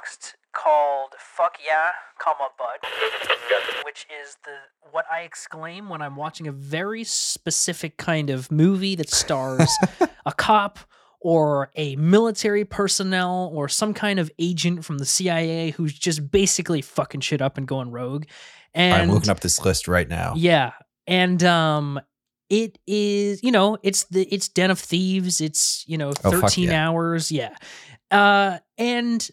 Letterboxd called "Fuck Yeah, comma Bud," which is the what I exclaim when I'm watching a very specific kind of movie that stars a cop or a military personnel or some kind of agent from the CIA who's just basically fucking shit up and going rogue. And I'm looking up this list right now. yeah, and um, it is you know it's the it's Den of Thieves. It's you know Oh, thirteen yeah. hours. Yeah, uh, and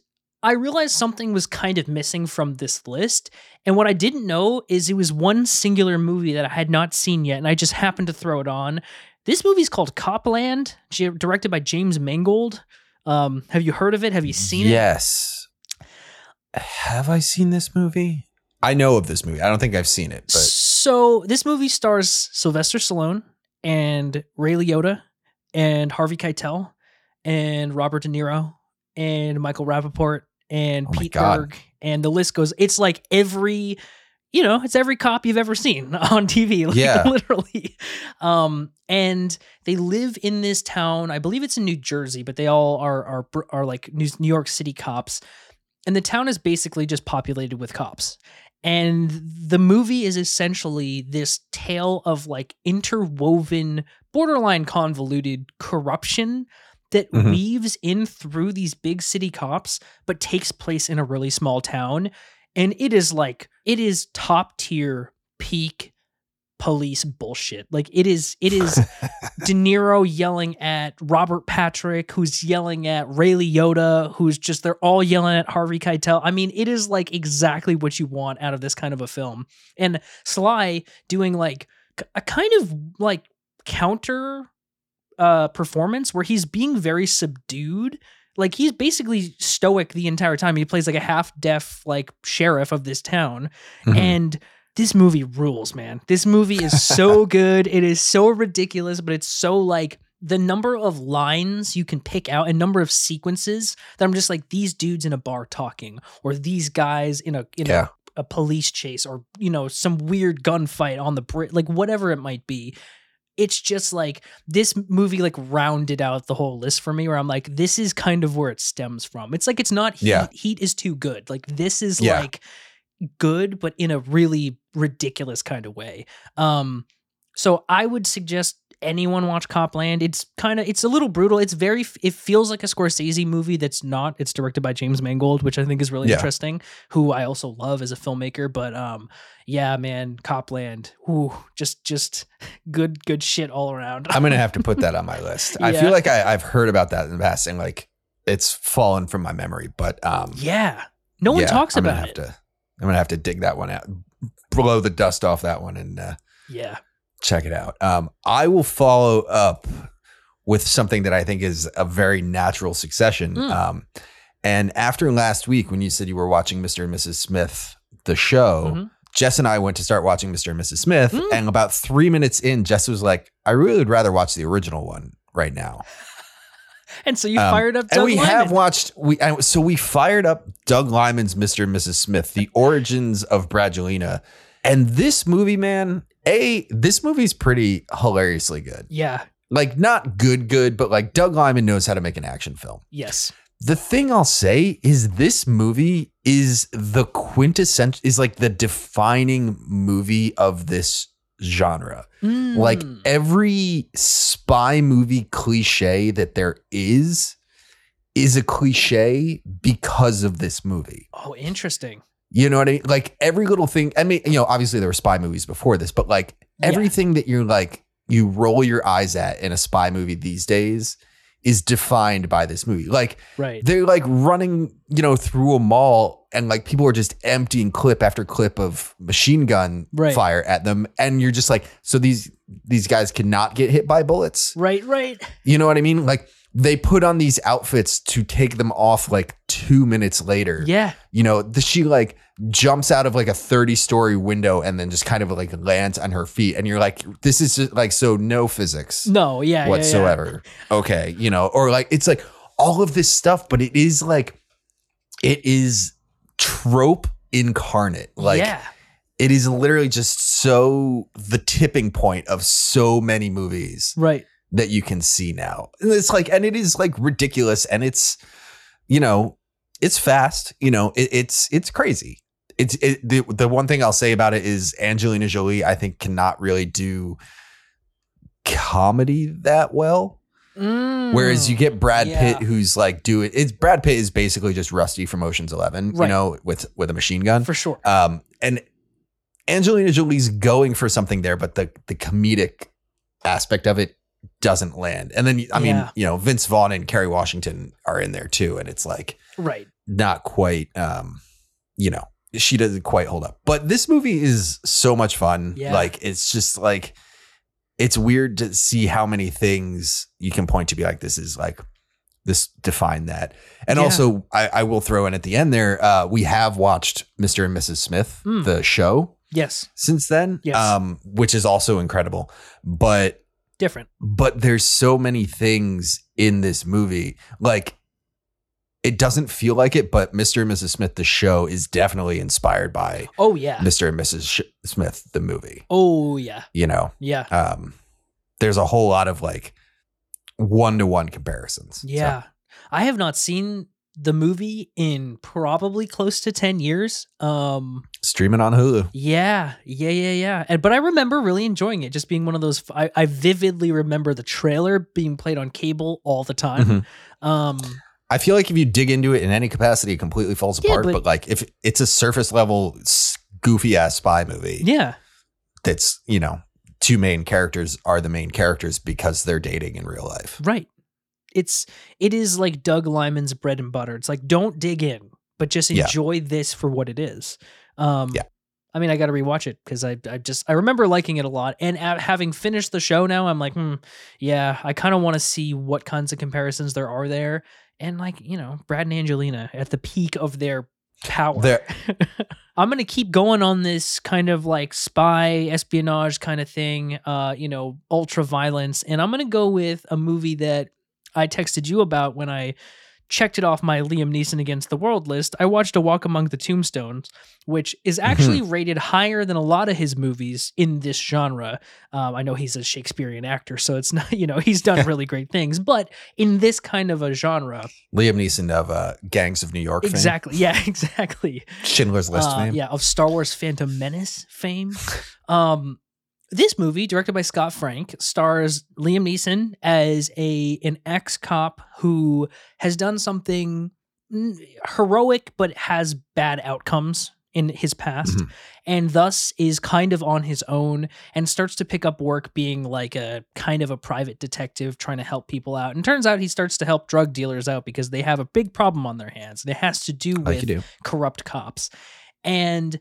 I realized something was kind of missing from this list. And what I didn't know is it was one singular movie that I had not seen yet, and I just happened to throw it on. This movie's called Copland, directed by James Mangold. Um, have you heard of it? Have you seen it? yes. Have I seen this movie? I know of this movie. I don't think I've seen it, but So this movie stars Sylvester Stallone and Ray Liotta and Harvey Keitel and Robert De Niro and Michael Rapaport and Oh Pete God. Berg and the list goes. It's like every, you know, it's every cop you've ever seen on TV. Like, Yeah. literally. Um, and they live in this town. I believe it's in New Jersey, but they all are are are like New New York City cops. And the town is basically just populated with cops. And the movie is essentially this tale of like interwoven, borderline convoluted corruption that Mhm. weaves in through these big city cops, but takes place in a really small town. And it is like, it is top tier peak police bullshit. Like it is, it is De Niro yelling at Robert Patrick, who's yelling at Ray Liotta, who's just they're all yelling at Harvey Keitel. I mean, it is like exactly what you want out of this kind of a film. And Sly doing like a kind of like counter uh performance where he's being very subdued. Like he's basically stoic the entire time. He plays like a half deaf like sheriff of this town. Mhm. And this movie rules, man. This movie is so good. It is so ridiculous, but it's so like the number of lines you can pick out and number of sequences that I'm just like these dudes in a bar talking or these guys in a in Yeah. a, a police chase or you know some weird gunfight on the bridge like whatever it might be. It's just like this movie like rounded out the whole list for me where I'm like this is kind of where it stems from. It's like it's not heat. Yeah. Heat is too good. Like this is Yeah. like good but in a really ridiculous kind of way um so i would suggest anyone watch copland it's kind of it's a little brutal it's very it feels like a scorsese movie that's not it's directed by james mangold which i think is really Yeah. interesting who i also love as a filmmaker but um yeah man copland ooh just just good good shit all around I'm gonna have to put that on my list. I feel like I, I've heard about that in the past, and like it's fallen from my memory. But um, yeah no one yeah, talks I'm gonna about have it To, I'm gonna have to dig that one out, blow the dust off that one, and uh, yeah check it out. Um, I will follow up with something that I think is a very natural succession. Mm. Um, and after last week, when you said you were watching Mr. and Mrs. Smith, the show, Mhm. Jess and I went to start watching Mr. and Mrs. Smith. Mm. And about three minutes in, Jess was like, I really would rather watch the original one right now. and so you Um, fired up and Doug we Liman. have watched we and so we fired up Doug Liman's Mr. and Mrs. Smith, the origins of Brangelina. And this movie, man, a this movie's pretty hilariously good. yeah Like not good, good, but like Doug Liman knows how to make an action film. yes The thing I'll say is this movie is the quintessential is like the defining movie of this genre. Like Mm. every spy movie cliche that there is is a cliche because of this movie. oh interesting You know what I mean? Like every little thing. I mean, you know, obviously there were spy movies before this, but like Yeah. everything that you're like you roll your eyes at in a spy movie these days is defined by this movie. Like right they're like running, you know, through a mall and like people are just emptying clip after clip of machine gun Right. fire at them and you're just like so these these guys cannot get hit by bullets. right right You know what I mean? Like they put on these outfits to take them off like 2 minutes later. yeah You know, the, she like jumps out of like a 30 story window and then just kind of like lands on her feet and you're like this is just like so no physics no yeah yeah, yeah. whatsoever. Okay, you know, or like it's like all of this stuff, but it is like it is trope incarnate. Like yeah it is literally just so the tipping point of so many movies right that you can see now. And it's like, and it is like ridiculous, and it's you know. it's fast. You know, it, it's it's crazy. It's it, the the one thing I'll say about it is Angelina Jolie. I think cannot really do comedy that well. Whereas you get Brad Mm, yeah. Pitt, who's like doing it's Brad Pitt is basically just Rusty from Ocean's Eleven, Right. you know, with with a machine gun. for sure. Um, and Angelina Jolie's going for something there, but the the comedic aspect of it doesn't land. And then I mean, Yeah. you know, Vince Vaughn and Kerry Washington are in there too, and it's like Right. not quite, um, you know, she doesn't quite hold up. But this movie is so much fun. Yeah. Like it's just like it's weird to see how many things you can point to be like this is like this define that. And Yeah. also I, I will throw in at the end there, uh, we have watched Mr. and Mrs. Smith, Mm. the show Yes. since then. Yes. Um, which is also incredible. But Different. but there's so many things in this movie like it doesn't feel like it but mr and mrs smith the show is definitely inspired by Oh yeah. mr and mrs Sh- smith the movie Oh yeah. you know Yeah. um there's a whole lot of like one-to-one comparisons So, Yeah. I have not seen the movie in probably close to 10 years. Um streaming on hulu yeah, yeah, yeah, yeah. And but I remember really enjoying it just being one of those I, I vividly remember the trailer being played on cable all the time. Mhm. Um i feel like if you dig into it in any capacity it completely falls Yeah, apart but- but, like if it's a surface level goofy ass spy movie yeah. that's you know two main characters are the main characters because they're dating in real life Right. It's it is like Doug Liman's bread and butter. It's like don't dig in, but just Yeah. enjoy this for what it is. Um Yeah. I mean, I got to rewatch it because I, I just I remember liking it a lot, and having finished the show now, I'm like, hmm, yeah, I kind of want to see what kinds of comparisons there are there, and like you know, Brad and Angelina at the peak of their power. They're- I'm gonna keep going on this kind of like spy espionage kind of thing, uh, you know, ultra violence, and I'm gonna go with a movie that I texted you about when I checked it off my Liam Neeson Against the World list. I watched A Walk Among the Tombstones, which is actually rated higher than a lot of his movies in this genre. Um, I know he's a Shakespearean actor, so it's not, you know, he's done really great things, but in this kind of a genre, Liam Neeson of uh, Gangs of New York fame. exactly, yeah, exactly. Schindler's List Uh, fame. Yeah, of Star Wars Phantom Menace fame. um, this movie, directed by Scott Frank, stars Liam Neeson as a an ex cop who has done something heroic but has bad outcomes in his past Mhm. and thus is kind of on his own and starts to pick up work being like a kind of a private detective trying to help people out and turns out he starts to help drug dealers out because they have a big problem on their hands and it has to do with you do. corrupt cops. And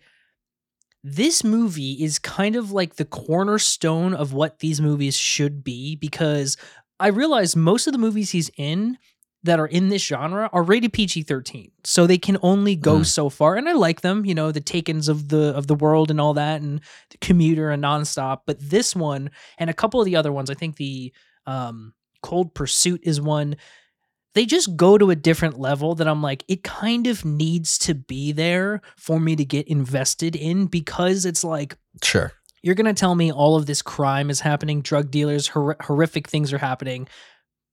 this movie is kind of like the cornerstone of what these movies should be because I realize most of the movies he's in that are in this genre are rated PG-13. So they can only go Mm. so far and I like them, you know, the Takens of the of the world and all that and the Commuter and Nonstop, but this one and a couple of the other ones, I think the um Cold Pursuit is one they just go to a different level that I'm like, it kind of needs to be there for me to get invested in because it's like, Sure. you're going to tell me all of this crime is happening, drug dealers, hor- horrific things are happening,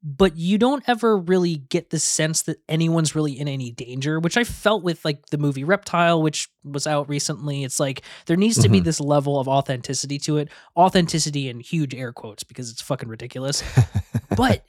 but you don't ever really get the sense that anyone's really in any danger, which I felt with like the movie Reptile, which was out recently. It's like there needs to be Mhm. this level of authenticity to it, authenticity in huge air quotes because it's fucking ridiculous but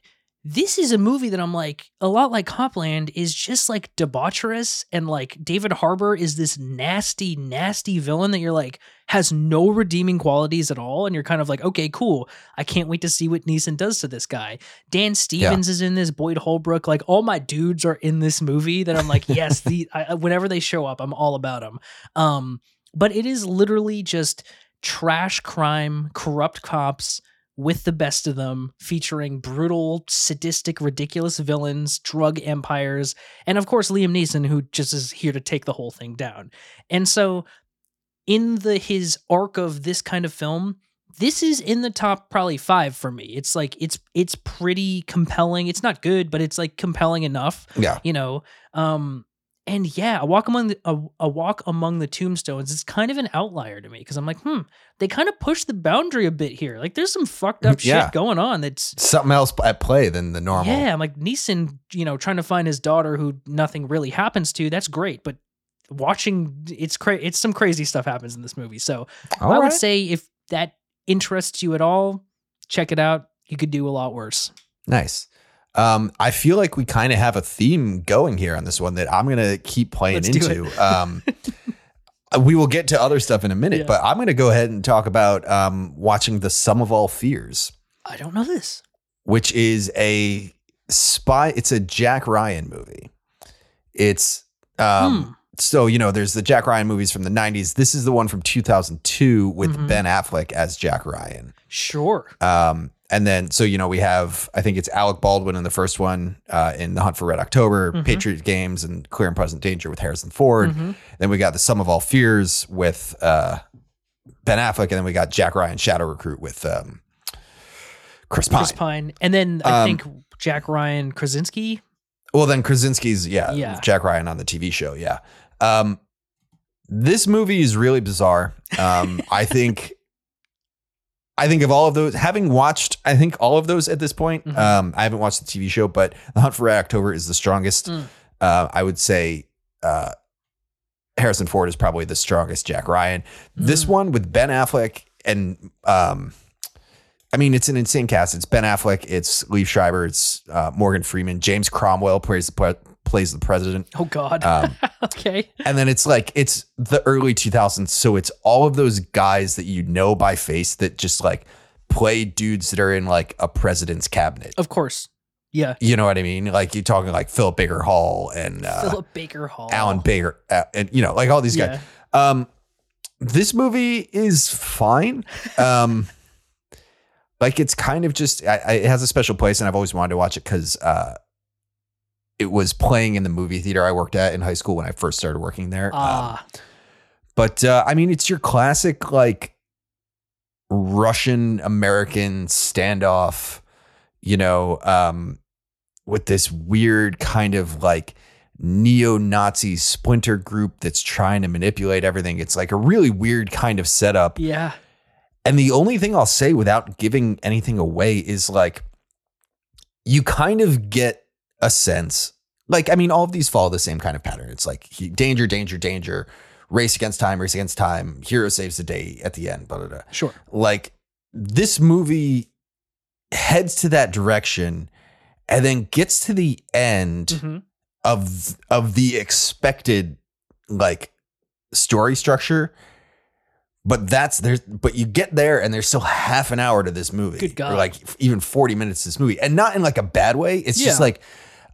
this is a movie that I'm like, a lot like Copland, is just like debaucherous. And like David Harbour is this nasty, nasty villain that you're like, has no redeeming qualities at all. And you're kind of like, okay, cool. I can't wait to see what Neeson does to this guy. Dan Stevens is in this, Boyd Holbrook. Like all my dudes are in this movie that I'm like, yes, the I, whenever they show up, I'm all about them. Um, but it is literally just trash crime, corrupt cops with the best of them, featuring brutal, sadistic, ridiculous villains, drug empires, and of course Liam Neeson, who just is here to take the whole thing down. And so, in the his arc of this kind of film, this is in the top probably five for me. It's like it's it's pretty compelling. It's not good, but it's like compelling enough Yeah. you know um And yeah, a walk among the a, a walk among the tombstones is kind of an outlier to me because I'm like, hmm, they kind of push the boundary a bit here. Like there's some fucked up Yeah. shit going on that's Something else at play than the normal. yeah, I'm like Neeson, you know, trying to find his daughter who nothing really happens to. That's great, but watching it's cra- it's some crazy stuff happens in this movie. So All I would say if that interests you at all, check it out. You could do a lot worse. Nice. Um, I feel like we kind of have a theme going here on this one that I'm gonna keep playing Let's into. Um, we will get to other stuff in a minute, Yeah. but I'm gonna go ahead and talk about um, watching the Sum of All Fears, I don't know this. which is a spy. It's a Jack Ryan movie. It's um, Hmm. so you know there's the Jack Ryan movies from the 90s. This is the one from 2002 with Mhm. Ben Affleck as Jack Ryan. Sure. Um, and then, so, you know, we have, I think it's Alec Baldwin in the first one, uh, in The Hunt for Red October, Mhm. Patriot Games, and Clear and Present Danger with Harrison Ford. Mhm. Then we got The Sum of All Fears with uh, Ben Affleck. And then we got Jack Ryan Shadow Recruit with um, Chris Pine. Chris Pine. And then I Um, think Jack Ryan Krasinski. Well, then Krasinski's, yeah, Yeah. Jack Ryan on the TV show. Yeah. Um, this movie is really bizarre. Um, I think, I think of all of those, having watched, I think all of those at this point, Mhm. um, I haven't watched the TV show, but The Hunt for Red October is the strongest. Mm. Uh, I would say, uh, Harrison Ford is probably the strongest Jack Ryan. This Mm. one with Ben Affleck and, um, I mean, it's an insane cast. It's Ben Affleck, it's Liev Schreiber, it's uh, Morgan Freeman, James Cromwell plays the pre- plays the president, Oh God. Um, okay. and then it's like it's the early 2000s, so it's all of those guys that you know by face that just like play dudes that are in like a president's cabinet. Of course. Yeah. You know what I mean? Like you're talking like Philip Baker Hall and uh, Philip Baker Hall. Alan Baker, uh, and you know, like all these guys. Yeah. Um, this movie is fine. Um, like it's kind of just I, I, it has a special place, and I've always wanted to watch it because uh, it was playing in the movie theater I worked at in high school when I first started working there. Um, Ah. but uh, I mean, it's your classic like Russian American standoff, you know, um, with this weird kind of like neo-Nazi splinter group that's trying to manipulate everything. It's like a really weird kind of setup. yeah. And the only thing I'll say without giving anything away is like you kind of get a sense. Like, I mean, all of these follow the same kind of pattern. It's like he- danger, danger, danger, race against time, race against time, hero saves the day at the end, blah, blah, blah. Sure. Like, this movie heads to that direction and then gets to the end Mhm. of of the expected like story structure but that's there's but you get there and there's still half an hour to this movie Good God. or like even 40 minutes to this movie and not in like a bad way it's just Yeah. like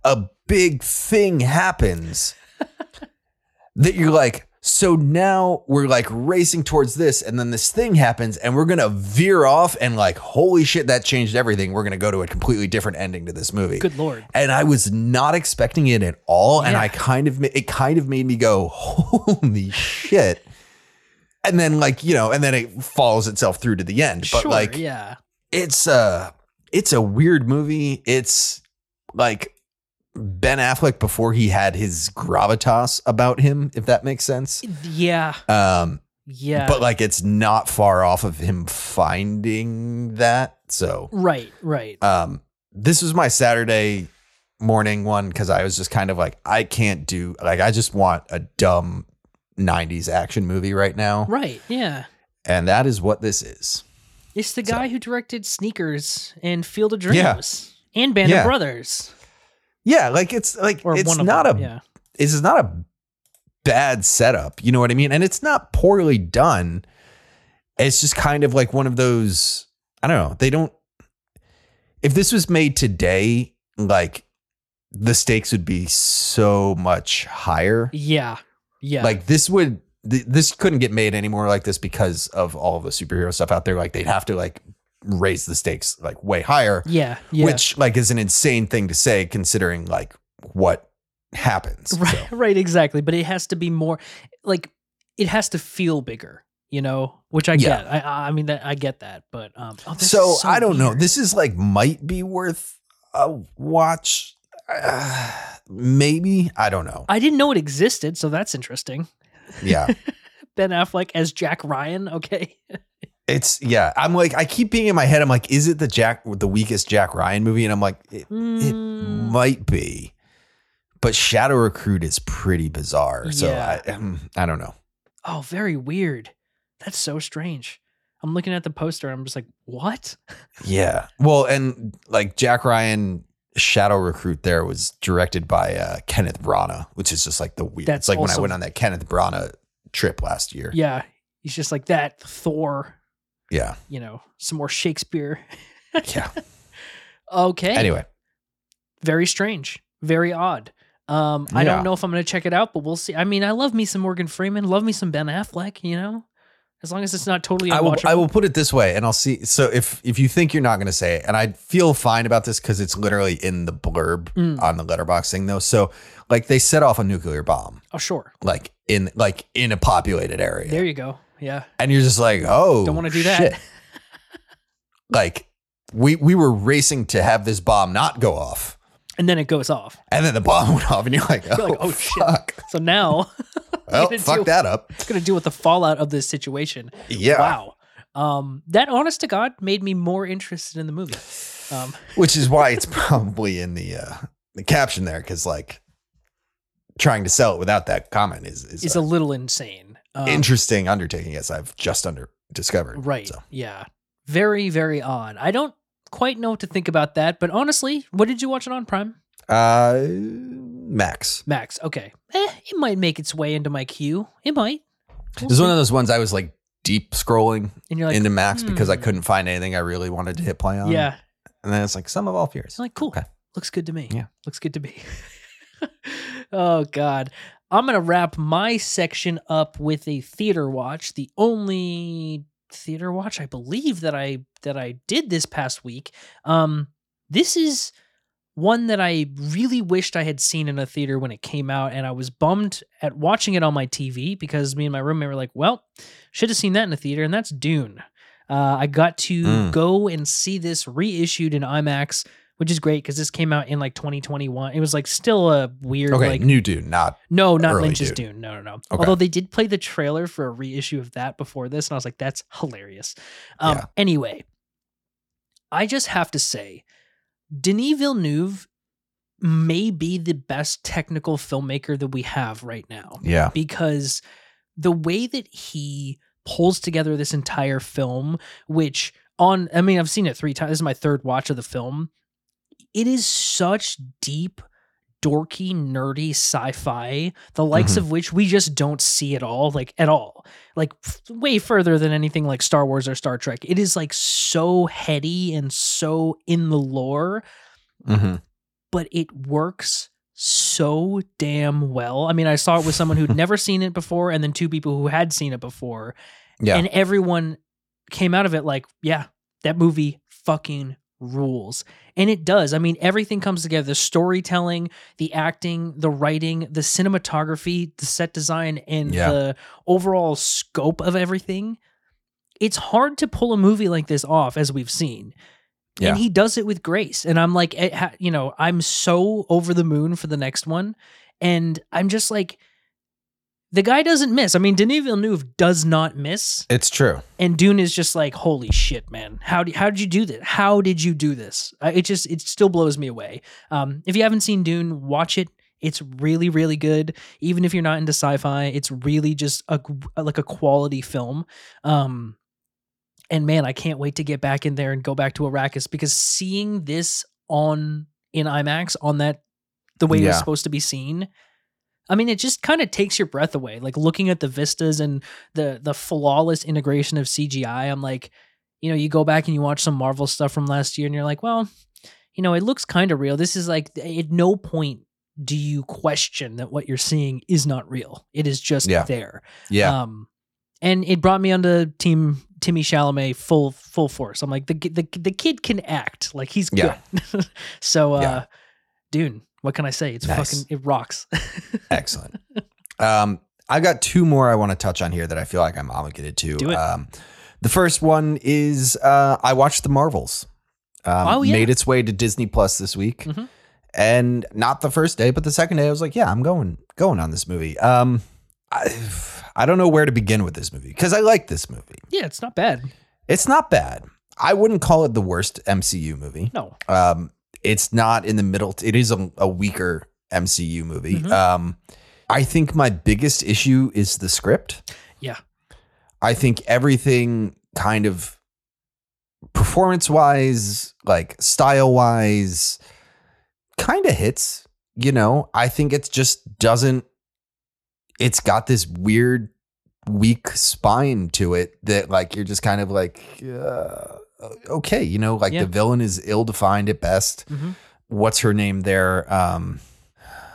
a big thing happens that you're like so now we're like racing towards this and then this thing happens and we're gonna veer off and like holy shit that changed everything we're gonna go to a completely different ending to this movie Good lord. and I was not expecting it at all. And Yeah. I kind of, ma- it kind of made me go, holy shit. And then like, you know, and then it follows itself through to the end. But sure. like, yeah. it's a, it's a weird movie. It's like Ben Affleck before he had his gravitas about him, if that makes sense. Yeah. Um, Yeah. but like, it's not far off of him finding that. So, right. Right. um, this was my Saturday morning one because I was just kind of like, I can't do like I just want a dumb '90s action movie right now, right. Yeah. and that is what this is. It's the So- guy who directed Sneakers and Field of Dreams Yeah. and Band Yeah. of Brothers. Yeah, like it's like Or it's not them. a yeah. it's not a bad setup. You know what I mean? And it's not poorly done. It's just kind of like one of those. I don't know. They don't. If this was made today, like the stakes would be so much higher. Yeah. Yeah. Like this would th- this couldn't get made anymore like this because of all the superhero stuff out there. Like they'd have to like raise the stakes like way higher, yeah. Yeah. which like is an insane thing to say considering like what happens. Right, So, right, exactly. But it has to be more like it has to feel bigger, you know, which I Yeah. get. I I mean that I get that, but um oh, this so, I don't know. This is like might be worth a watch. Uh, maybe I don't know. I didn't know it existed, so that's interesting. Yeah, Ben Affleck as Jack Ryan. Okay. it's yeah. I'm like I keep being in my head. I'm like, is it the Jack the weakest Jack Ryan movie? And I'm like, it, it Mm, might be, but Shadow Recruit is pretty bizarre. So Yeah. I um, I don't know. oh, very weird. That's so strange. I'm looking at the poster. I'm just like, what? Yeah. Well, and like Jack Ryan Shadow Recruit there was directed by uh, Kenneth Branagh, which is just like the weird. That's it's like when I went on that Kenneth Branagh trip last year. Yeah. He's just like that. Thor, Yeah. you know, some more Shakespeare. Yeah. Okay. anyway, very strange, very odd. Um, I Yeah. don't know if I'm going to check it out, but we'll see. I mean, I love me some Morgan Freeman, love me some Ben Affleck, you know, as long as it's not totally I will unwatchable. I will put it this way, and I'll see. So if if you think you're not going to say it, and I feel fine about this because it's literally in the blurb Mm. on the letterbox thing, though. So like they set off a nuclear bomb, oh, sure. like in like in a populated area, There you go. Yeah. and you're just like, oh, Don't wanna do that. like we we were racing to have this bomb not go off, And then it goes off. and then the bomb went off, and you're like, oh, You're like, oh, shit. So now well, gonna fuck do- that up, it's going to deal with the fallout of this situation. yeah. Wow. Um, that honest to God made me more interested in the movie. Um, which is why it's probably in the uh the caption there because like trying to sell it without that comment is is it's a a little insane. Um, interesting undertaking as I've just under discovered. Right. So Yeah. Very, very odd. I don't quite know what to think about that, but honestly, what did you watch it on Prime? Uh Max. Max. Okay. Eh, it might make its way into my queue. It might. We'll This is one of those ones I was like deep scrolling like, into Max because I hmm. couldn't find anything I really wanted to hit play on. yeah. And then it's like sum of all fears. It's like, cool. Okay. Looks good to me. Yeah. Looks good to me. oh, God. I'm going to wrap my section up with a theater watch. The only theater watch I believe that I that I did this past week. Um this is one that I really wished I had seen in a theater when it came out and I was bummed at watching it on my TV because me and my roommate were like, "Well, should have seen that in a theater." And that's Dune. Uh, I got to Mm. go and see this reissued in IMAX, which is great because this came out in like 2021. It was like still a weird Okay, like new Dune, not no, not Lynch's Dune. Dune. No, no, no. Okay. Although they did play the trailer for a reissue of that before this, and I was like, that's hilarious. Um, Yeah. Anyway, I just have to say, Denis Villeneuve may be the best technical filmmaker that we have right now yeah. because the way that he pulls together this entire film, which on, I mean, I've seen it three times. This is my third watch of the film. It is such deep, dorky, nerdy sci fi, the likes Mhm. of which we just don't see at all, like at all. Like f- way further than anything like Star Wars or Star Trek. It is like so heady and so in the lore hmm but it works so damn well. I mean, I saw it with someone who'd never seen it before, and then two people who had seen it before, Yeah. and everyone came out of it like, yeah, that movie fucking rules. And it does. I mean, everything comes together the storytelling, the acting, the writing, the cinematography, the set design, and Yeah. the overall scope of everything. It's hard to pull a movie like this off, as we've seen. Yeah. And he does it with grace. And I'm like, it ha- you know, I'm so over the moon for the next one. And I'm just like, the guy doesn't miss. I mean, Denis Villeneuve does not miss. It's true. And Dune is just like, holy shit, man! How do, how did you do this? How did you do this? It just it still blows me away. Um, if you haven't seen Dune, watch it. It's really really good. Even if you're not into sci-fi, it's really just a like a quality film. Um, and man, I can't wait to get back in there and go back to Arrakis because seeing this on in IMAX on that the way it was supposed to be seen. I mean, it just kind of takes your breath away. Like looking at the vistas and the the flawless integration of CGI. I'm like, you know, you go back and you watch some Marvel stuff from last year, and you're like, well, you know, it looks kind of real. This is like, at no point do you question that what you're seeing is not real. It is just Yeah. there. Yeah. Um, and it brought me onto Team Timmy Chalamet full full force. I'm like, the the the kid can act. Like he's good. Yeah. so, uh, Yeah. dude, what can I say? It's Nice. fucking it rocks. Excellent. Um, I've got two more I want to touch on here that I feel like I'm obligated to. Do it. Um, the first one is uh, I watched The Marvels. Um, Oh, yeah. Made its way to Disney Plus this week. Mhm. and not the first day, but the second day, I was like, yeah, I'm going going on this movie. Um, I I don't know where to begin with this movie because I like this movie. Yeah, it's not bad. It's not bad. I wouldn't call it the worst MCU movie. No. Um, it's not in the middle. It is a, a weaker MCU movie. Mhm. Um, I think my biggest issue is the script. Yeah. I think everything kind of performance wise, like style wise, kind of hits. You know, I think it just doesn't. It's got this weird, weak spine to it that, like, you're just kind of like, uh, okay, you know, like Yeah. the villain is ill defined at best. Mhm. What's her name there? Um,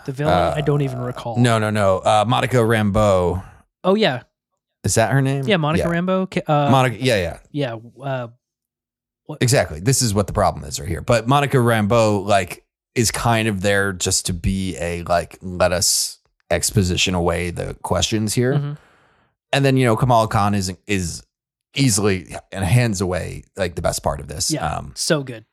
The villain, I don't even recall. Uh, no, no, no. Uh, Monica Rambeau. Oh yeah, Is that her name? yeah. Monica yeah. Rambeau. Uh, Monica. Yeah, yeah. yeah. Uh, Exactly. This is what the problem is right here. But Monica Rambeau, like, is kind of there just to be a like, let us exposition away the questions here. mhm. And then, you know, Kamal Khan is is easily and hands away like the best part of this. Yeah. Um So good.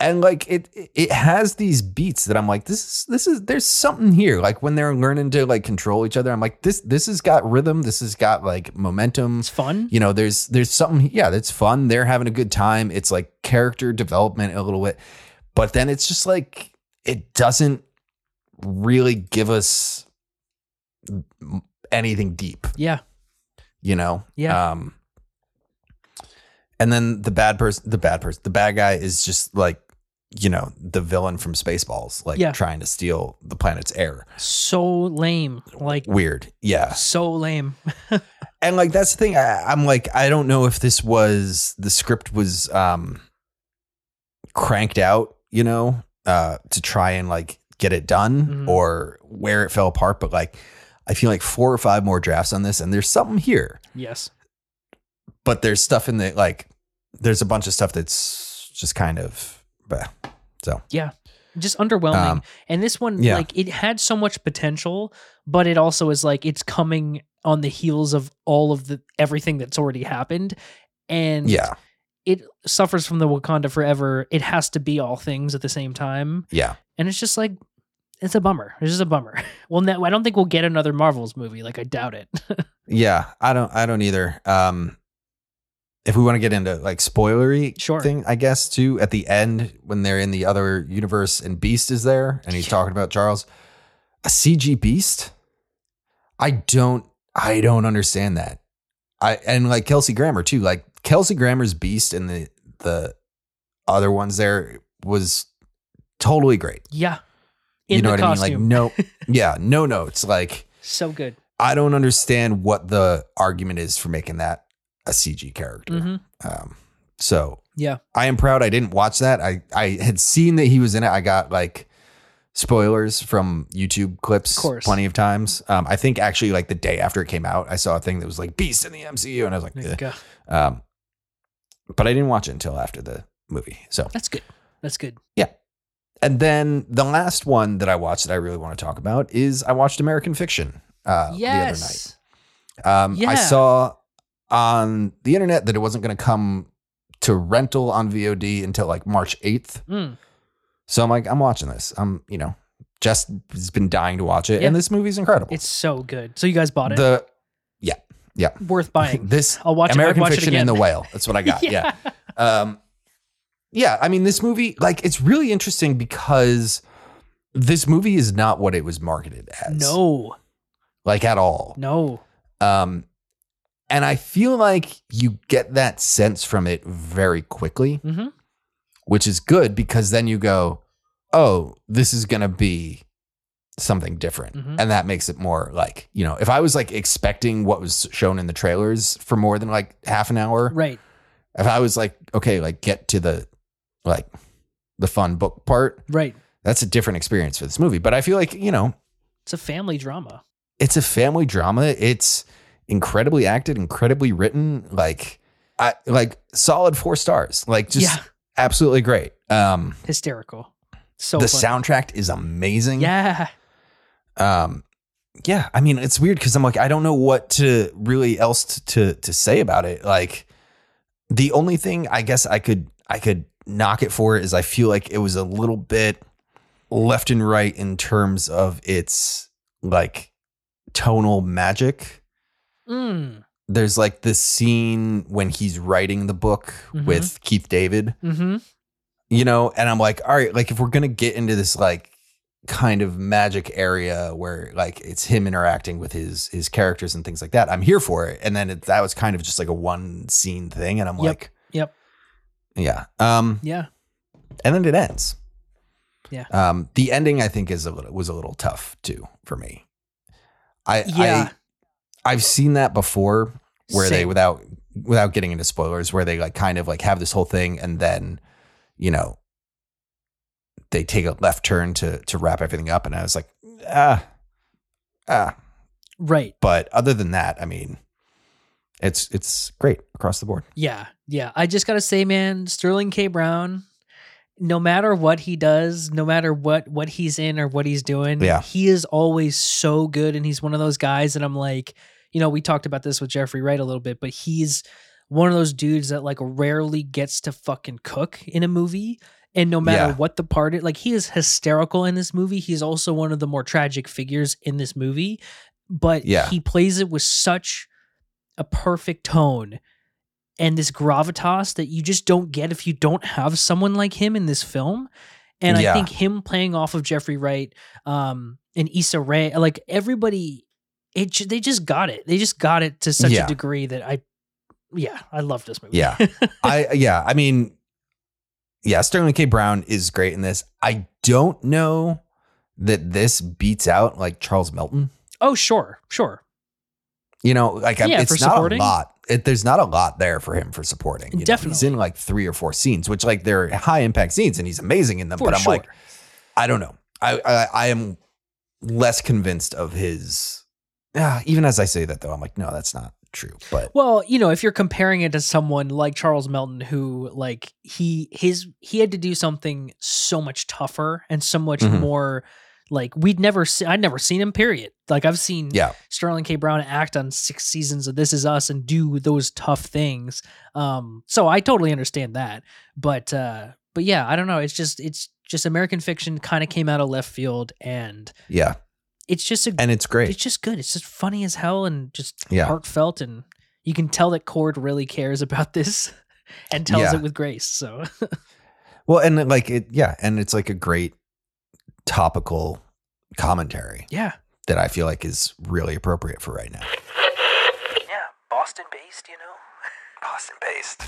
and like it it has these beats that I'm like, this is this is there's something here. Like when they're learning to like control each other, I'm like, this this has got rhythm, this has got like momentum. It's fun. you know there's there's something yeah that's fun they're having a good time it's like character development a little bit but then it's just like it doesn't really give us anything deep Yeah. you know Yeah. um and then the bad person the bad person the bad guy is just like you know the villain from spaceballs like Yeah. trying to steal the planet's air So lame. Like weird yeah so lame. and like that's the thing I, i'm like i don't know if this was the script was um cranked out you know uh to try and like get it done Mhm. or where it fell apart but like i feel like four or five more drafts on this and there's something here yes. But there's stuff in the like there's a bunch of stuff that's just kind of so Yeah. Just underwhelming. Um, and this one, yeah. like, it had so much potential, but it also is like it's coming on the heels of all of the everything that's already happened. And yeah it suffers from the Wakanda forever. It has to be all things at the same time. yeah And it's just like it's a bummer. It's just a bummer. Well, no, I don't think we'll get another Marvels movie. Like I doubt it. yeah i don't i don't either um if we want to get into like spoilery Sure. thing i guess too at the end when they're in the other universe and beast is there and he's talking about charles a cg beast i don't i don't understand that i and like kelsey grammer too like kelsey grammer's beast and the the other ones there was totally great yeah. In you know what costume. i mean like no yeah no notes like so good. I don't understand what the argument is for making that a CG character. hmm Um, so Yeah. I am proud I didn't watch that. I, I had seen that he was in it. I got like spoilers from YouTube clips Of course. plenty of times. Um, I think actually like the day after it came out, I saw a thing that was like Beast in the MCU, and I was like, uh, um, but I didn't watch it until after the movie. So that's good. That's good. Yeah. And then the last one that I watched that I really want to talk about is I watched American Fiction uh, the other night. yes. Um, I saw on the internet that it wasn't going to come to rental on VOD until like March 8th. Mm. So I'm like, I'm watching this. I'm, you know, Jess has been dying to watch it, Yeah. and this movie's incredible. It's so good. So you guys bought it. the Yeah. Yeah. Worth buying. this I'll watch American it. Watch Fiction it and the Whale. That's what I got. yeah. Um, yeah. I mean, this movie, like, it's really interesting because this movie is not what it was marketed as. No. like at all. No. Um, and I feel like you get that sense from it very quickly, hmm which is good because then you go, oh, this is going to be something different. Mhm. And that makes it more like, you know, if I was like expecting what was shown in the trailers for more than like half an hour, Right. if I was like, okay, like get to the like the fun book part, Right. that's a different experience for this movie. But I feel like, you know, It's a family drama. it's a family drama. It's incredibly acted, incredibly written, like I like solid four stars. Like just yeah. absolutely great. Um Hysterical. So the funny. soundtrack is amazing. Yeah. Um yeah, I mean it's weird cuz I'm like I don't know what to really else to, to to say about it. Like the only thing I guess I could I could knock it for is I feel like it was a little bit left and right in terms of its like tonal magic. Mm. There's like this scene when he's writing the book Mhm. with Keith David, Mm-hmm. you know, and I'm like, all right, like if we're gonna get into this like kind of magic area where like it's him interacting with his his characters and things like that, I'm here for it. And then it, that was kind of just like a one scene thing, and I'm Yep. like, Yep. yeah. Um, Yeah. and then it ends. Yeah. Um, the ending I think is a little was a little tough too for me. I Yeah. I I've seen that before where they without without getting into spoilers where they like kind of like have this whole thing and then you know they take a left turn to to wrap everything up and I was like ah ah Right. but other than that I mean it's it's great across the board. Yeah. Yeah. I just gotta say, man, Sterling K. Brown, no matter what he does, no matter what what he's in or what he's doing, Yeah. he is always so good. And he's one of those guys that I'm like, you know, we talked about this with Jeffrey Wright a little bit, but he's one of those dudes that like rarely gets to fucking cook in a movie. And no matter Yeah. what the part, like he is hysterical in this movie. He's also one of the more tragic figures in this movie, but Yeah. he plays it with such a perfect tone and this gravitas that you just don't get if you don't have someone like him in this film. And Yeah. I think him playing off of Jeffrey Wright um, and Issa Rae, like everybody, it they just got it. They just got it to such Yeah. a degree that I, yeah, I love this movie. Yeah. I yeah, I mean, yeah, Sterling K. Brown is great in this. I don't know that this beats out like Charles Melton. oh, sure, sure. You know, like Yeah, it's not supporting. a lot. It, there's not a lot there for him for supporting. you know? he's in like three or four scenes, which like they're high impact scenes, and he's amazing in them. For but I'm sure. like, I don't know. I I, I am less convinced of his. Yeah, even as I say that though, I'm like, no, that's not true. But Well, you know, if you're comparing it to someone like Charles Melton, who like he his he had to do something so much tougher and so much Mhm. more like we'd never see I'd never seen him, period. Like I've seen yeah, Sterling K. Brown act on six seasons of This Is Us and do those tough things. Um, so I totally understand that. But uh, but yeah, I don't know. It's just it's just American fiction kind of came out of left field, and yeah, it's just a and it's great. it's just good. It's just funny as hell and just Yeah. heartfelt, and you can tell that Cord really cares about this and tells Yeah. it with grace. So Well, and like it, yeah, and it's like a great topical commentary yeah, that I feel like is really appropriate for right now. yeah, Boston based, you know. Boston based.